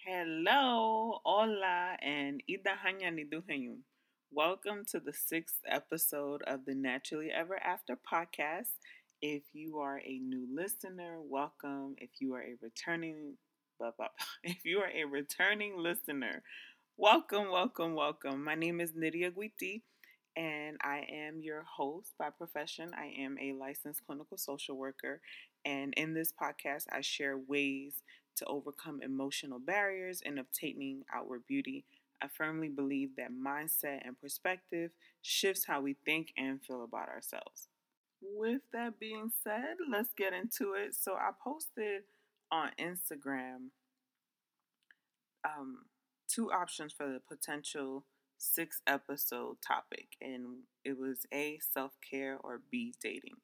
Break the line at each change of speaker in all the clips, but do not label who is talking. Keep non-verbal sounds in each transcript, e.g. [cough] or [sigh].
Hello, hola, and idahanya niduhayum. Welcome to the sixth episode of the Naturally Ever After podcast. If you are a new listener, welcome. If you are a returning, blah, blah, blah. [laughs] if you are a returning listener, welcome, welcome, welcome. My name is Nydia Guiti, and I am your host by profession. I am a licensed clinical social worker, and in this podcast, I share ways to overcome emotional barriers and obtaining outward beauty. I firmly believe that mindset and perspective shifts how we think and feel about ourselves. With that being said, let's get into it. So, I posted on Instagram um, two options for the potential six episode topic, and it was A, self care, or B, dating.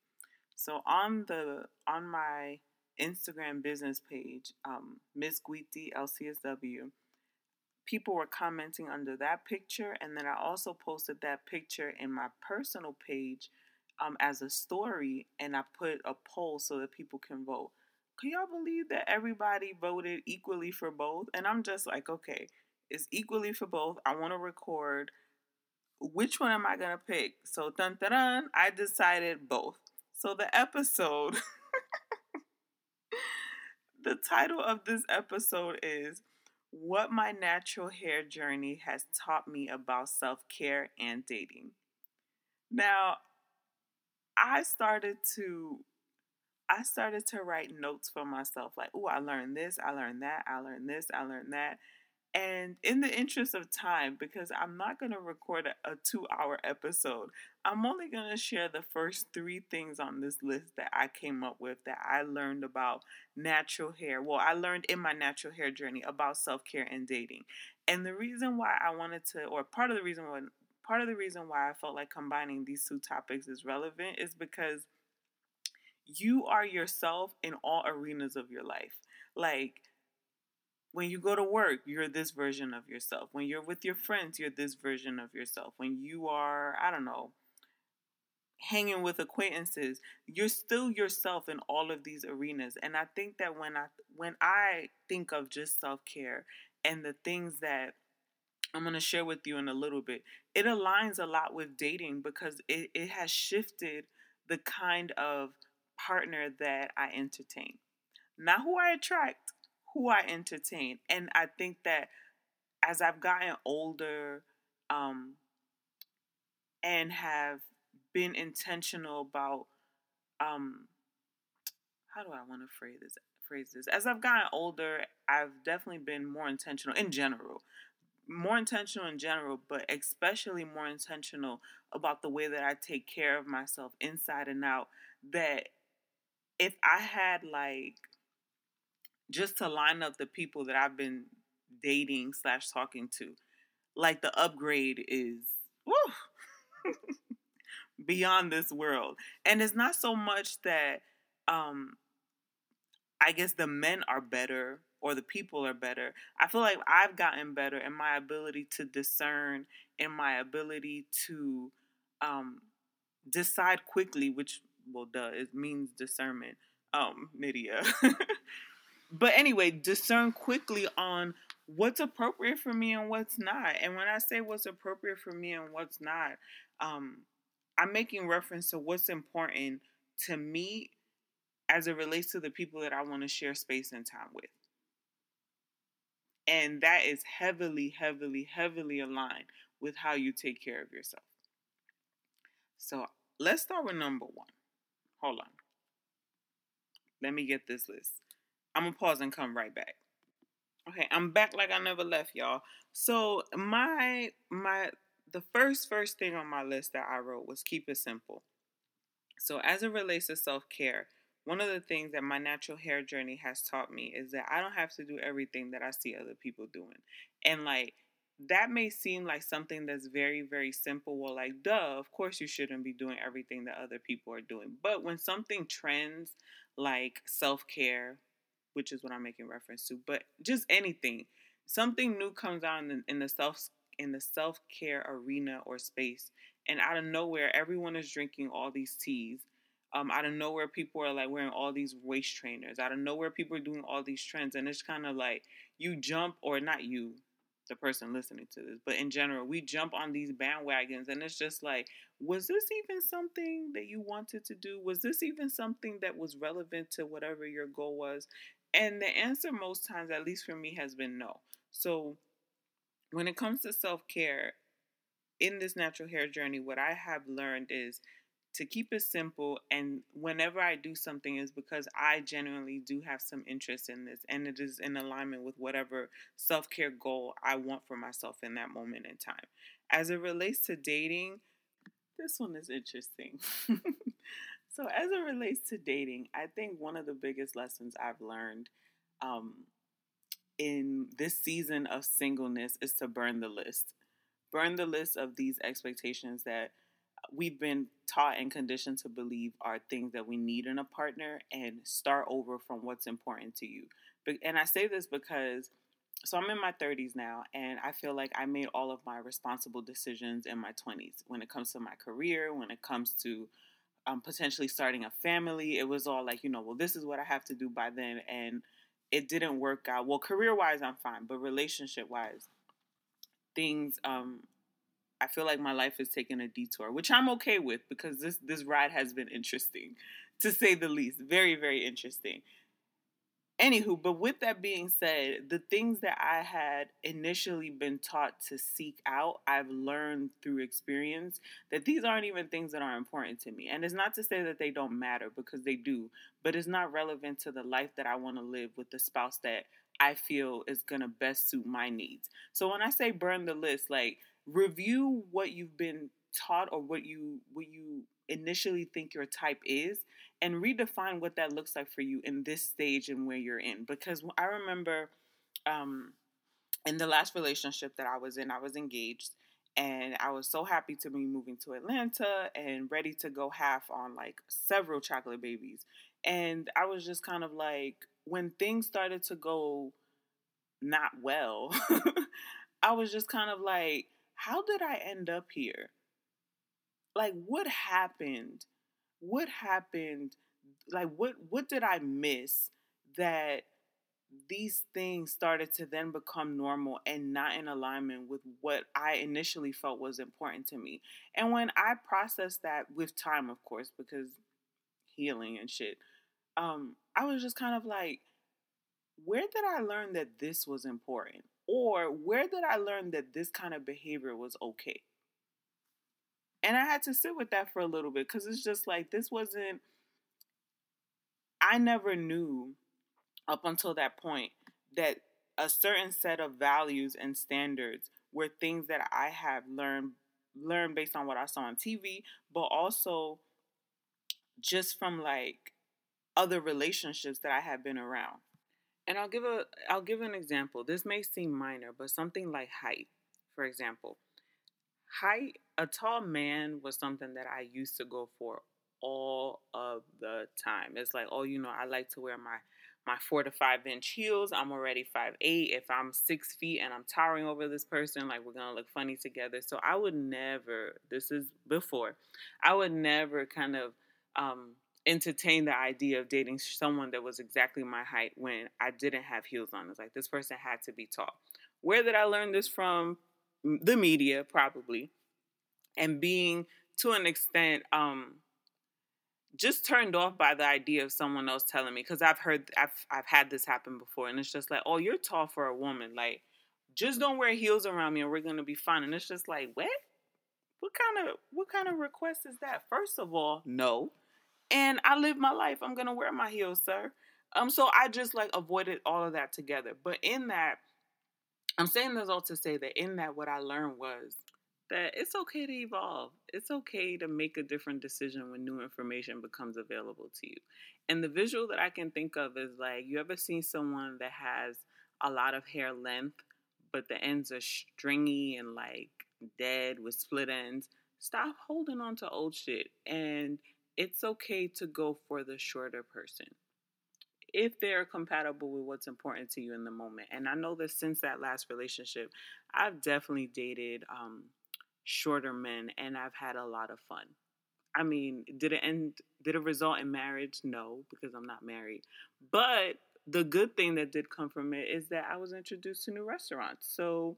So, on the on my Instagram business page, um, Miss Guiti LCSW, people were commenting under that picture, and then I also posted that picture in my personal page um, as a story, and I put a poll so that people can vote. Can y'all believe that everybody voted equally for both? And I'm just like, okay, it's equally for both. I want to record. Which one am I gonna pick? So dun dun dun, I decided both. So the episode. [laughs] the title of this episode is What My Natural Hair Journey Has Taught Me About Self Care and Dating. Now, I started to. I started to write notes for myself like, oh, I learned this, I learned that, I learned this, I learned that. And in the interest of time, because I'm not going to record a, a two hour episode, I'm only going to share the first three things on this list that I came up with that I learned about natural hair. Well, I learned in my natural hair journey about self care and dating. And the reason why I wanted to, or part of the reason why, part of the reason why I felt like combining these two topics is relevant is because you are yourself in all arenas of your life. Like, when you go to work, you're this version of yourself. When you're with your friends, you're this version of yourself. When you are, I don't know, hanging with acquaintances, you're still yourself in all of these arenas. And I think that when I when I think of just self-care and the things that I'm going to share with you in a little bit, it aligns a lot with dating because it, it has shifted the kind of partner that I entertain. Not who I attract, who I entertain. And I think that as I've gotten older um, and have been intentional about um, how do I want to phrase this? Phrase this. As I've gotten older, I've definitely been more intentional in general, more intentional in general, but especially more intentional about the way that I take care of myself inside and out. That if I had like just to line up the people that I've been dating slash talking to, like the upgrade is woo, [laughs] beyond this world. And it's not so much that um I guess the men are better or the people are better. I feel like I've gotten better in my ability to discern in my ability to um decide quickly, which well duh, it means discernment. Um, Nydia. [laughs] but anyway, discern quickly on what's appropriate for me and what's not. And when I say what's appropriate for me and what's not, um, I'm making reference to what's important to me as it relates to the people that I want to share space and time with. And that is heavily, heavily, heavily aligned with how you take care of yourself. So let's start with number one. Hold on. Let me get this list. I'm gonna pause and come right back. Okay, I'm back like I never left, y'all. So my my the first first thing on my list that I wrote was keep it simple. So as it relates to self-care, one of the things that my natural hair journey has taught me is that I don't have to do everything that I see other people doing. And like that may seem like something that's very, very simple. Well, like, duh, of course you shouldn't be doing everything that other people are doing. But when something trends like self care, which is what I'm making reference to, but just anything, something new comes out in the, in the self in the self care arena or space, and out of nowhere, everyone is drinking all these teas. Um, out of nowhere, people are like wearing all these waist trainers. Out of nowhere, people are doing all these trends, and it's kind of like you jump, or not you, the person listening to this, but in general, we jump on these bandwagons, and it's just like, was this even something that you wanted to do? Was this even something that was relevant to whatever your goal was? And the answer, most times, at least for me, has been no. So, when it comes to self care, in this natural hair journey, what I have learned is to keep it simple and whenever I do something is because I genuinely do have some interest in this and it is in alignment with whatever self-care goal I want for myself in that moment in time. As it relates to dating, this one is interesting. [laughs] so as it relates to dating, I think one of the biggest lessons I've learned um, in this season of singleness is to burn the list. Burn the list of these expectations that we've been taught and conditioned to believe are things that we need in a partner and start over from what's important to you. And I say this because so I'm in my 30s now and I feel like I made all of my responsible decisions in my 20s when it comes to my career, when it comes to um, potentially starting a family. It was all like, you know, well, this is what I have to do by then. And it didn't work out. Well, career wise, I'm fine, but relationship wise, things um, I feel like my life is taking a detour, which I'm okay with because this this ride has been interesting, to say the least. Very very interesting. Anywho, but with that being said, the things that I had initially been taught to seek out, I've learned through experience that these aren't even things that are important to me. And it's not to say that they don't matter because they do, but it's not relevant to the life that I want to live with the spouse that I feel is going to best suit my needs. So when I say burn the list, like review what you've been taught or what you what you initially think your type is and redefine what that looks like for you in this stage and where you're in because i remember um in the last relationship that i was in i was engaged and i was so happy to be moving to atlanta and ready to go half on like several chocolate babies and i was just kind of like when things started to go not well [laughs] i was just kind of like how did I end up here? Like what happened? What happened? Like what what did I miss that these things started to then become normal and not in alignment with what I initially felt was important to me. And when I processed that with time, of course, because healing and shit, um, I was just kind of like, where did I learn that this was important? Or where did I learn that this kind of behavior was okay? And I had to sit with that for a little bit because it's just like this wasn't, I never knew up until that point that a certain set of values and standards were things that I have learned learned based on what I saw on TV, but also just from like other relationships that I have been around. And I'll give a I'll give an example. This may seem minor, but something like height, for example. Height, a tall man was something that I used to go for all of the time. It's like, oh, you know, I like to wear my my four to five inch heels. I'm already five eight. If I'm six feet and I'm towering over this person, like we're gonna look funny together. So I would never. This is before. I would never kind of um, entertain the idea of dating someone that was exactly my height when I didn't have heels on. It's like this person had to be tall. Where did I learn this from? The media, probably, and being to an extent um, just turned off by the idea of someone else telling me because I've heard I've I've had this happen before, and it's just like, oh, you're tall for a woman, like just don't wear heels around me and we're gonna be fine. And it's just like, what? What kind of what kind of request is that? First of all, no and I live my life. I'm gonna wear my heels, sir. Um, so I just like avoided all of that together. But in that, I'm saying this all to say that in that, what I learned was that it's okay to evolve. It's okay to make a different decision when new information becomes available to you. And the visual that I can think of is like, you ever seen someone that has a lot of hair length, but the ends are stringy and like dead with split ends? Stop holding on to old shit and it's okay to go for the shorter person. If they're compatible with what's important to you in the moment. And I know that since that last relationship, I've definitely dated um, shorter men and I've had a lot of fun. I mean, did it end did it result in marriage? No, because I'm not married. But the good thing that did come from it is that I was introduced to new restaurants. So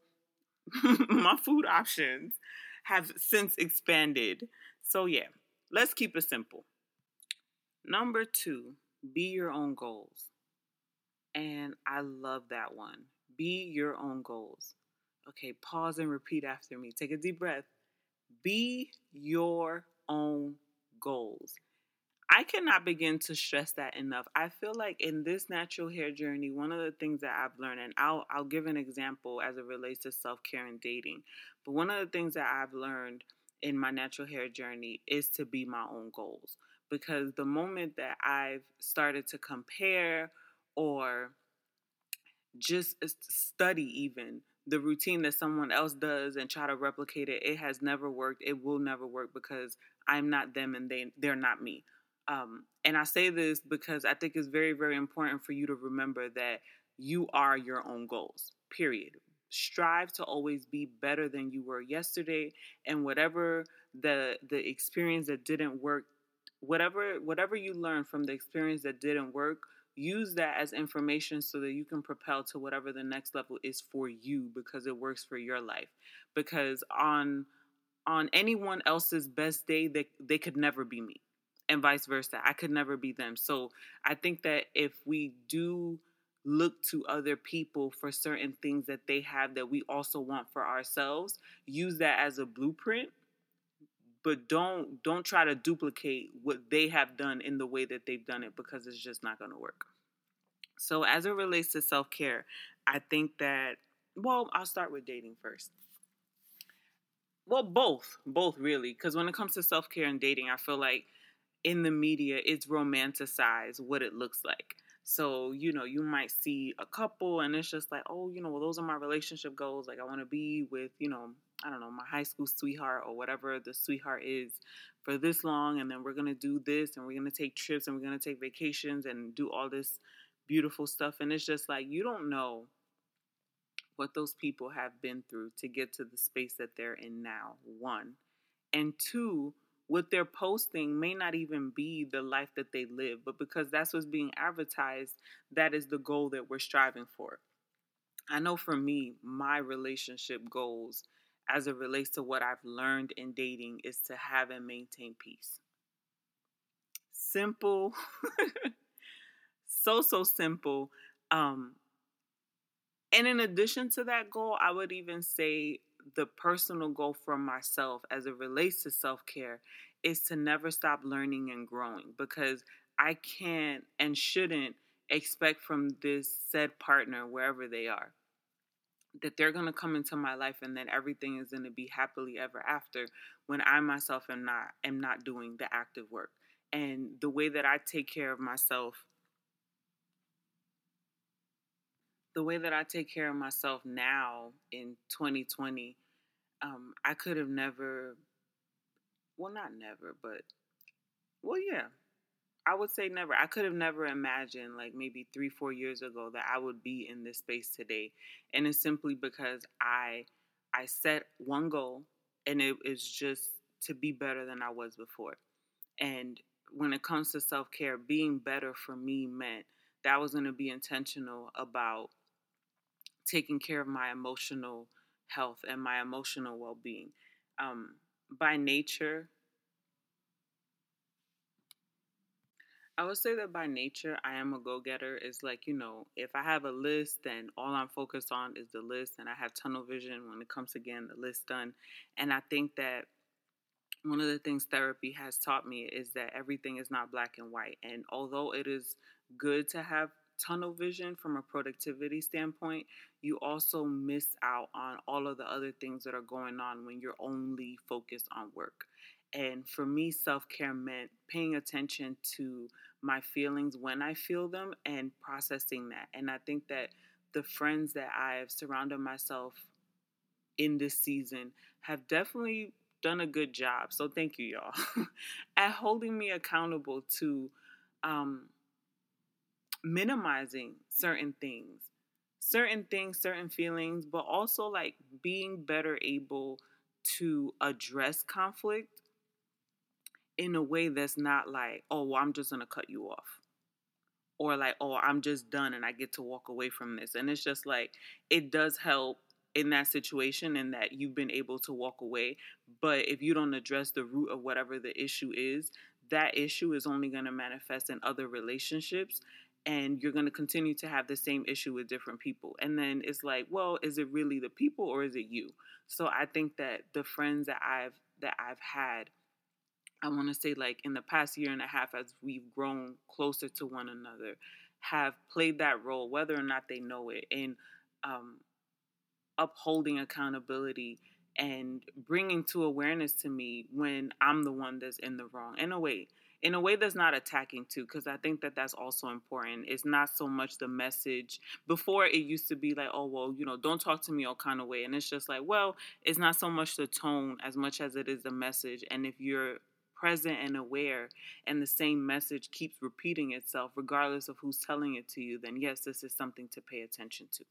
[laughs] my food options have since expanded. So yeah, let's keep it simple. Number 2, be your own goals. And I love that one. Be your own goals. Okay, pause and repeat after me. Take a deep breath. Be your own goals. I cannot begin to stress that enough. I feel like in this natural hair journey, one of the things that I've learned, and I'll I'll give an example as it relates to self care and dating, but one of the things that I've learned in my natural hair journey is to be my own goals. Because the moment that I've started to compare or just study even the routine that someone else does and try to replicate it, it has never worked. It will never work because I'm not them and they they're not me. Um, and I say this because I think it's very very important for you to remember that you are your own goals. Period. Strive to always be better than you were yesterday, and whatever the the experience that didn't work, whatever whatever you learn from the experience that didn't work, use that as information so that you can propel to whatever the next level is for you because it works for your life. Because on on anyone else's best day they they could never be me and vice versa. I could never be them. So i think that if we do look to other people for certain things that they have that we also want for ourselves use that as a blueprint but don't don't try to duplicate what they have done in the way that they've done it because it's just not going to work. So as it relates to self-care, I think that well, I'll start with dating first. Well, both, both really, because when it comes to self-care and dating, I feel like in the media it's romanticized what it looks like. So, you know, you might see a couple and it's just like, oh, you know, well, those are my relationship goals. Like, I want to be with, you know, I don't know, my high school sweetheart or whatever the sweetheart is for this long. And then we're to do this and we're to take trips and we're to take vacations and do all this beautiful stuff. And it's just like, you don't know what those people have been through to get to the space that they're in now, one. And two, what they're posting may not even be the life that they live, but because that's what's being advertised, that is the goal that we're striving for. I know for me, my relationship goals as it relates to what I've learned in dating is to have and maintain peace. Simple, [laughs] so, so simple. Um, and in addition to that goal, I would even say the personal goal for myself as it relates to self care is to never stop learning and growing because I can't and shouldn't expect from this said partner, wherever they are, that they're going to come into my life and that everything is going to be happily ever after when I myself am not am not doing the active work. And the way that I take care of myself the way that I take care of myself now in 2020, um, I could have never, well, not never, but, well, yeah, I would say never. I could have never imagined, like maybe three, four years ago, that I would be in this space today, and it's simply because I, I set one goal, and it is just to be better than I was before, and when it comes to self care, being better for me meant that I was going to be intentional about taking care of my emotional health and my emotional well being. Um, by nature, I would say that by nature, I am a go getter. It's like, you know, if I have a list, then all I'm focused on is the list, and I have tunnel vision when it comes to getting the list done. And I think that one of the things therapy has taught me is that everything is not black and white. And although it is good to have tunnel vision from a productivity standpoint, you also miss out on all of the other things that are going on when you're only focused on work. And for me, self care meant paying attention to my feelings when I feel them and processing that. And I think that the friends that I've surrounded myself in this season have definitely done a good job. So thank you, y'all, [laughs] at holding me accountable to um, minimizing certain things, certain things, certain feelings, but also like being better able to address conflict in a way that's not like, oh, well, I'm just going to cut you off. Or like, oh, I'm just done and I get to walk away from this. And it's just like, it does help in that situation and that you've been able to walk away. But if you don't address the root of whatever the issue is, that issue is only going to manifest in other relationships and you're going to continue to have the same issue with different people. And then it's like, well, is it really the people or is it you? So I think that the friends that I've that I've had I want to say like in the past year and a half as we've grown closer to one another have played that role whether or not they know it in um, upholding accountability and bringing to awareness to me when I'm the one that's in the wrong in a way in a way that's not attacking too because i think that that's also important. It's not so much the message. Before it used to be like oh well you know don't talk to me all kind of way and it's just like well it's not so much the tone as much as it is the message and if you're present and aware and the same message keeps repeating itself regardless of who's telling it to you then yes this is something to pay attention to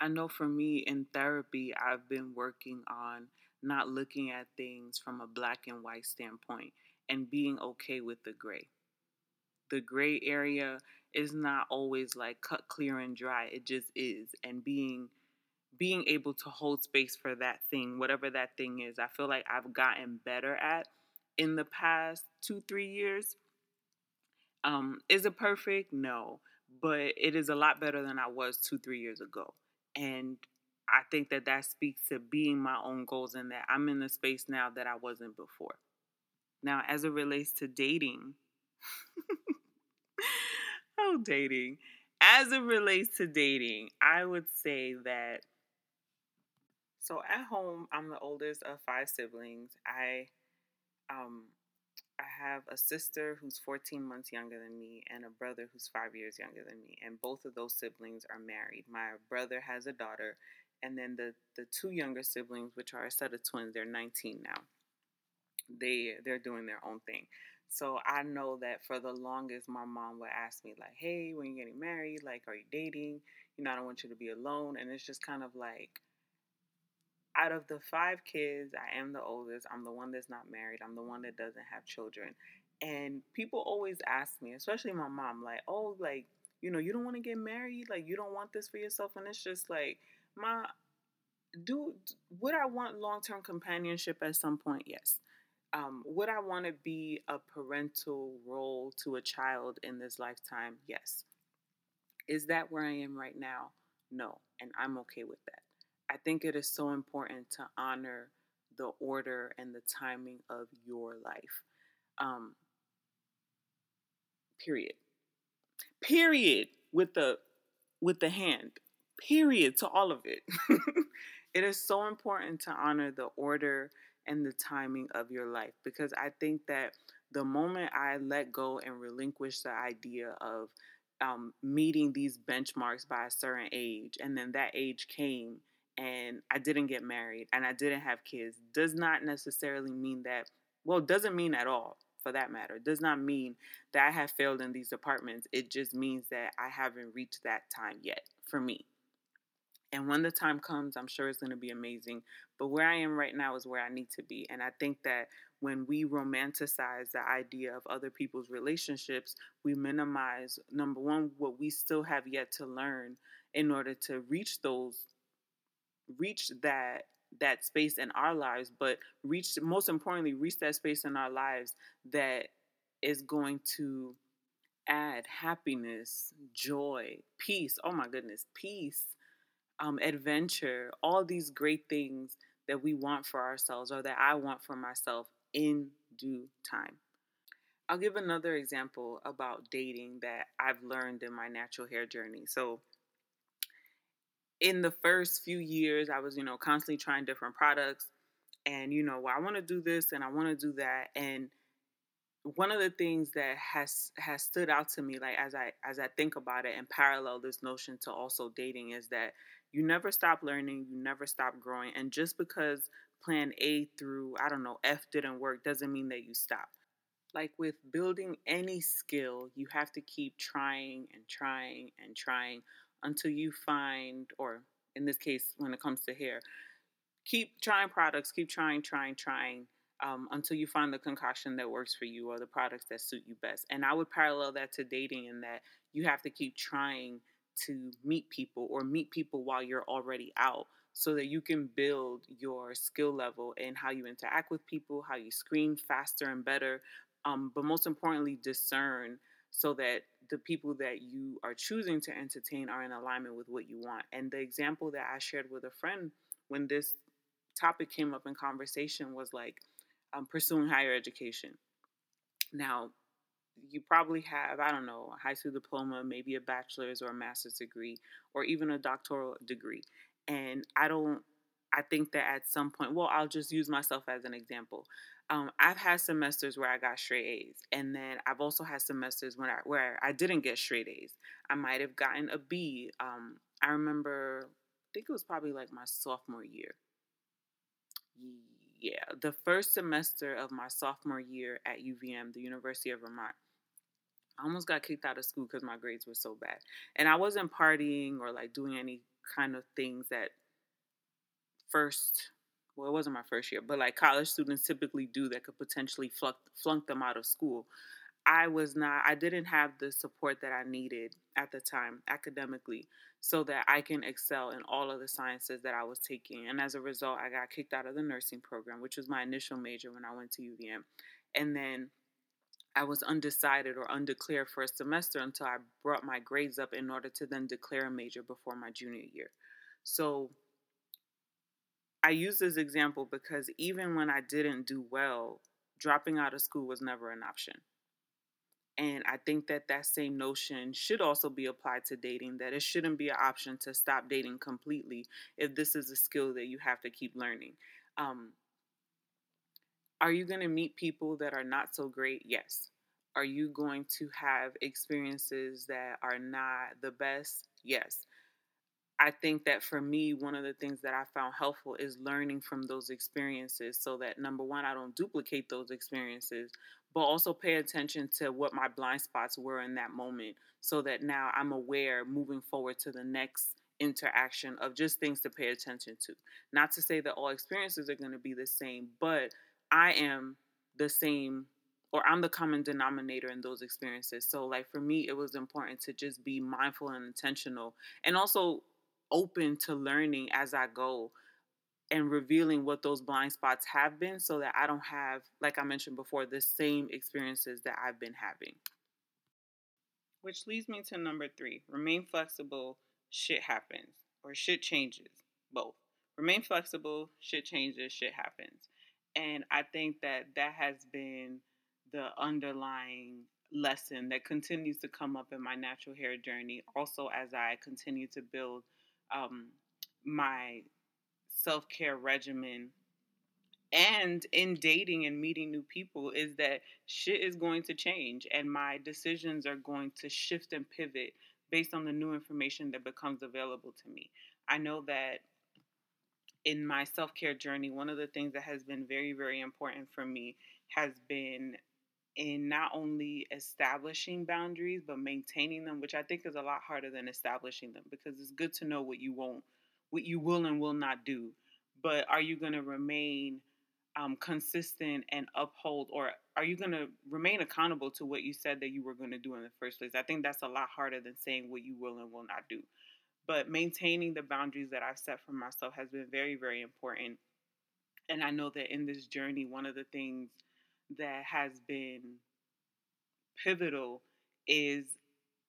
I know for me in therapy, I've been working on not looking at things from a black and white standpoint and being okay with the gray. The gray area is not always like cut clear and dry. It just is. And being being able to hold space for that thing, whatever that thing is, I feel like I've gotten better at in the past two, three years. Um, is it perfect? No. But it is a lot better than I was two, three years ago. And I think that that speaks to being my own goals and that I'm in the space now that I wasn't before. Now, as it relates to dating, [laughs] oh, dating. As it relates to dating, I would say that. So at home, I'm the oldest of five siblings. I, um, I have a sister who's 14 months younger than me and a brother who's five years younger than me. And both of those siblings are married. My brother has a daughter, and then the the two younger siblings, which are a set of twins, they're 19 now they they're doing their own thing. So I know that for the longest, my mom would ask me like, "Hey, when you getting married? Like, are you dating? You know, I don't want you to be alone." And it's just kind of like, out of the five kids, I am the oldest. I'm the one that's not married. I'm the one that doesn't have children. And people always ask me, especially my mom, like, "Oh, like, you know, you don't want to get married? Like, you don't want this for yourself?" And it's just like, my do would I want long term companionship at some point? Yes um, would I want to be a parental role to a child in this lifetime? Yes. Is that where I am right now? No. And I'm okay with that. I think it is so important to honor the order and the timing of your life. Um, period. Period. With the with the hand. Period to all of it. [laughs] it is so important to honor the order and the timing of your life because I think that the moment I let go and relinquish the idea of um, meeting these benchmarks by a certain age, and then that age came and I didn't get married and I didn't have kids, does not necessarily mean that, well, doesn't mean at all for that matter. Does not mean that I have failed in these departments. It just means that I haven't reached that time yet for me. And when the time comes, I'm sure it's going to be amazing. But where I am right now is where I need to be. And I think that when we romanticize the idea of other people's relationships, we minimize, number one, what we still have yet to learn in order to reach those, reach that that space in our lives but reach most importantly reach that space in our lives that is going to add happiness joy peace oh my goodness peace um, adventure, all these great things that we want for ourselves or that I want for myself in due time. I'll give another example about dating that I've learned in my natural hair journey. So, in the first few years, I was, you know, constantly trying different products and, you know, well, I want to do this and I want to do that. And one of the things that has has stood out to me like as i as i think about it and parallel this notion to also dating is that you never stop learning, you never stop growing. And just because plan A through, I don't know, F didn't work doesn't mean that you stop. like with building any skill, you have to keep trying and trying and trying until you find, or in this case, when it comes to hair, keep trying products, keep trying, trying, trying um, until you find the concoction that works for you or the products that suit you best. And I would parallel that to dating in that you have to keep trying to meet people or meet people while you're already out so that you can build your skill level and how you interact with people, how you screen faster and better, um, but most importantly, discern so that the people that you are choosing to entertain are in alignment with what you want. And the example that I shared with a friend when this topic came up in conversation was like um, pursuing higher education. Now, you probably have, I don't know, a high school diploma, maybe a bachelor's or a master's degree, or even a doctoral degree. And I don't, I think that at some point, well, I'll just use myself as an example. Um, I've had semesters where I got straight A's, and then I've also had semesters when I, where I didn't get straight A's. I might have gotten a B. Um, I remember, I think it was probably like my sophomore year. Yeah, the first semester of my sophomore year at UVM, the University of Vermont, I almost got kicked out of school because my grades were so bad. And I wasn't partying or like doing any kind of things that first well, it wasn't my first year, but like college students typically do that could potentially flunk, flunk them out of school. I was not, I didn't have the support that I needed at the time academically so that I can excel in all of the sciences that I was taking. And as a result, I got kicked out of the nursing program, which was my initial major when I went to UVM. And then I was undecided or undeclared for a semester until I brought my grades up in order to then declare a major before my junior year. So I use this example because even when I didn't do well, dropping out of school was never an option. And I think that that same notion should also be applied to dating, that it shouldn't be an option to stop dating completely if this is a skill that you have to keep learning. Um, are you going to meet people that are not so great? Yes. Are you going to have experiences that are not the best? Yes. I think that for me, one of the things that I found helpful is learning from those experiences so that number one, I don't duplicate those experiences, but also pay attention to what my blind spots were in that moment so that now I'm aware moving forward to the next interaction of just things to pay attention to. Not to say that all experiences are going to be the same, but I am the same or I'm the common denominator in those experiences. So, like for me, it was important to just be mindful and intentional and also open to learning as I go and revealing what those blind spots have been so that I don't have, like I mentioned before, the same experiences that I've been having. Which leads me to number three remain flexible, shit happens, or shit changes, both. Remain flexible, shit changes, shit happens. And I think that that has been the underlying lesson that continues to come up in my natural hair journey. Also, as I continue to build um, my self care regimen and in dating and meeting new people is that shit is going to change and my decisions are going to shift and pivot based on the new information that becomes available to me. I know that in my self care journey, one of the things that has been very, very important for me has been in not only establishing boundaries but maintaining them which i think is a lot harder than establishing them because it's good to know what you won't what you will and will not do. But are you going to remain um, consistent and uphold or are you going to remain accountable to what you said that you were going to do in the first place? I think that's a lot harder than saying what you will and will not do. But maintaining the boundaries that i've set for myself has been very very important. And i know that in this journey one of the things that has been pivotal is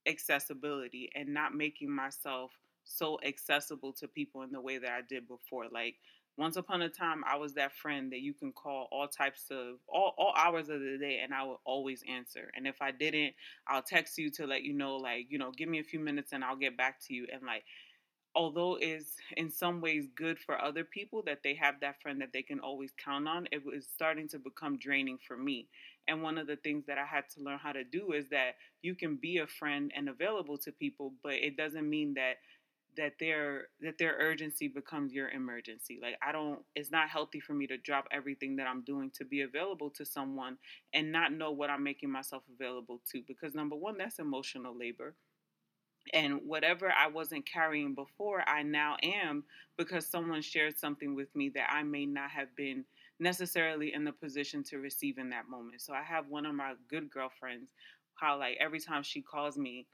accessibility and not making myself so accessible to people in the way that I did before. Like once upon a time, I was that friend that you can call all types of all, all hours of the day and I would always answer. And if I didn't, I'll text you to let you know, like, you know, give me a few minutes and I'll get back to you. And like although is in some ways good for other people that they have that friend that they can always count on, it was starting to become draining for me. And one of the things that I had to learn how to do is that you can be a friend and available to people, but it doesn't mean that that their that their urgency becomes your emergency. Like I don't it's not healthy for me to drop everything that I'm doing to be available to someone and not know what I'm making myself available to because number 1 that's emotional labor. And whatever I wasn't carrying before, I now am because someone shared something with me that I may not have been necessarily in the position to receive in that moment. So I have one of my good girlfriends how like every time she calls me,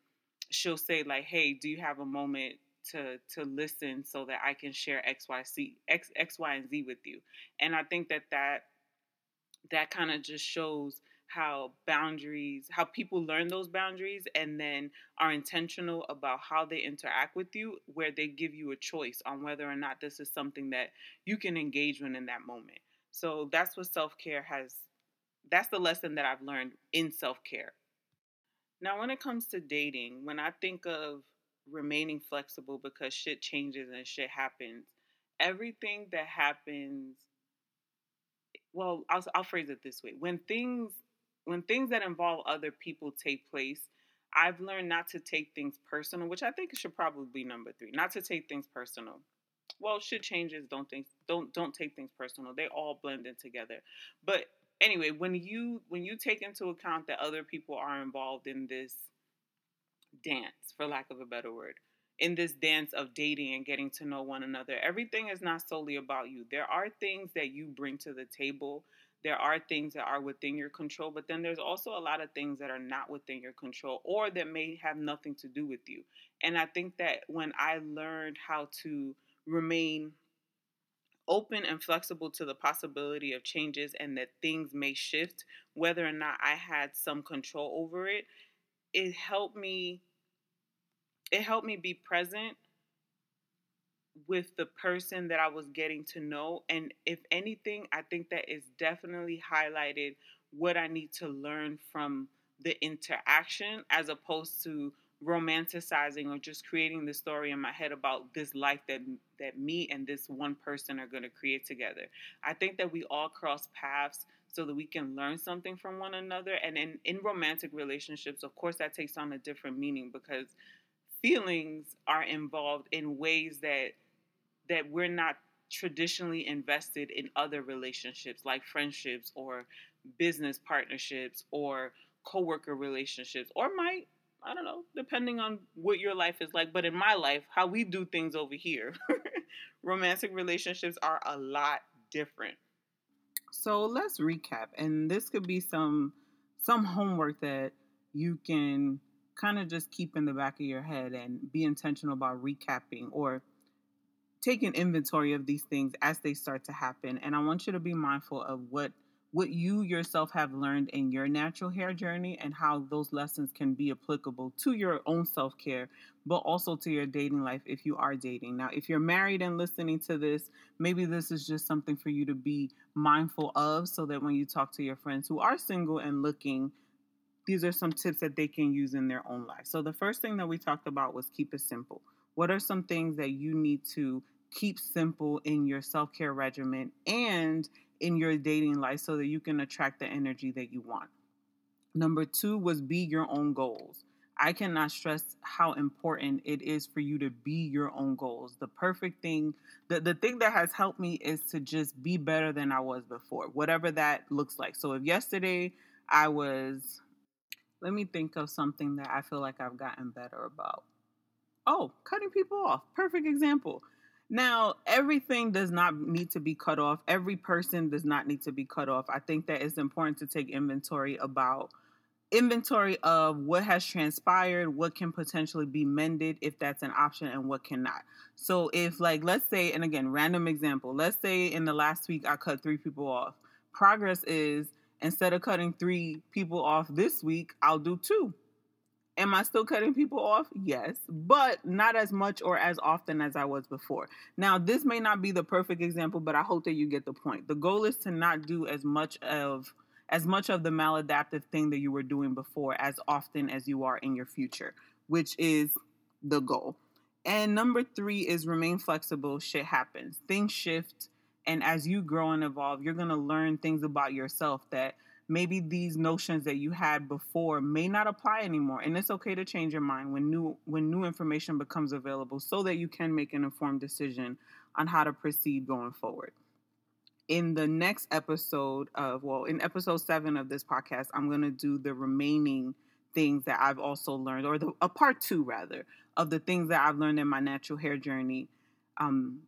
she'll say like, "Hey, do you have a moment to to listen so that I can share X Y C X X Y and Z with you?" And I think that that that kind of just shows how boundaries how people learn those boundaries and then are intentional about how they interact with you where they give you a choice on whether or not this is something that you can engage in in that moment. So that's what self-care has that's the lesson that i've learned in self-care. Now when it comes to dating when i think of remaining flexible because shit changes and shit happens everything that happens well I'll, I'll phrase it this way. When things when things that involve other people take place, I've learned not to take things personal, which I think should probably be number three. Not to take things personal. Well, shit changes. Don't think don't don't take things personal. They all blend in together. But anyway, when you when you take into account that other people are involved in this dance, for lack of a better word, in this dance of dating and getting to know one another, everything is not solely about you. There are things that you bring to the table there are things that are within your control, but then there's also a lot of things that are not within your control or that may have nothing to do with you. And I think that when I learned how to remain open and flexible to the possibility of changes and that things may shift, whether or not I had some control over it, it helped me it helped me be present with the person that I was getting to know. And if anything, I think that is definitely highlighted what I need to learn from the interaction as opposed to romanticizing or just creating the story in my head about this life that that me and this one person are going to create together. I think that we all cross paths so that we can learn something from one another and in in romantic relationships of course that takes on a different meaning because feelings are involved in ways that that we're not traditionally invested in other relationships like friendships or business partnerships or coworker relationships or might I don't know, depending on what your life is like. But in my life, how we do things over here, [laughs] romantic relationships are a lot different. So let's recap. And this could be some some homework that you can kind of just keep in the back of your head and be intentional about recapping or taking inventory of these things as they start to happen. And I want you to be mindful of what what you yourself have learned in your natural hair journey and how those lessons can be applicable to your own self-care but also to your dating life if you are dating. Now, if you're married and listening to this, maybe this is just something for you to be mindful of so that when you talk to your friends who are single and looking these are some tips that they can use in their own life. So the first thing that we talked about was keep it simple. What are some things that you need to keep simple in your self care regimen and in your dating life so that you can attract the energy that you want? Number two was be your own goals. I cannot stress how important it is for you to be your own goals. The perfect thing, the, the thing that has helped me is to just be better than I was before, whatever that looks like. So if yesterday I was, let me think of something that I feel like I've gotten better about. Oh, cutting people off. Perfect example. Now, everything does not need to be cut off. Every person does not need to be cut off. I think that it's important to take inventory about inventory of what has transpired, what can potentially be mended if that's an option and what cannot. So if like let's say and again, random example, let's say in the last week I cut 3 people off. Progress is instead of cutting 3 people off this week, I'll do 2 Am I still cutting people off? Yes, but not as much or as often as I was before. Now, this may not be the perfect example, but I hope that you get the point. The goal is to not do as much of as much of the maladaptive thing that you were doing before as often as you are in your future, which is the goal. And number 3 is remain flexible. Shit happens. Things shift and as you grow and evolve, you're going to learn things about yourself that maybe these notions that you had before may not apply anymore and it's okay to change your mind when new when new information becomes available so that you can make an informed decision on how to proceed going forward. In the next episode of well in episode 7 of this podcast i'm going to do the remaining things that i've also learned or the a part 2 rather of the things that i've learned in my natural hair journey um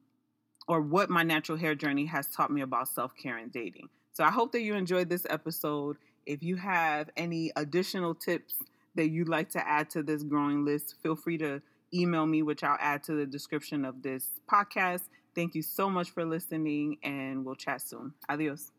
or what my natural hair journey has taught me about self-care and dating so I hope that you enjoyed this episode. If you have any additional tips that you'd like to add to this growing list, feel free to email me, which I'll add to the description of this podcast. Thank you so much for listening, and we'll chat soon. Adios.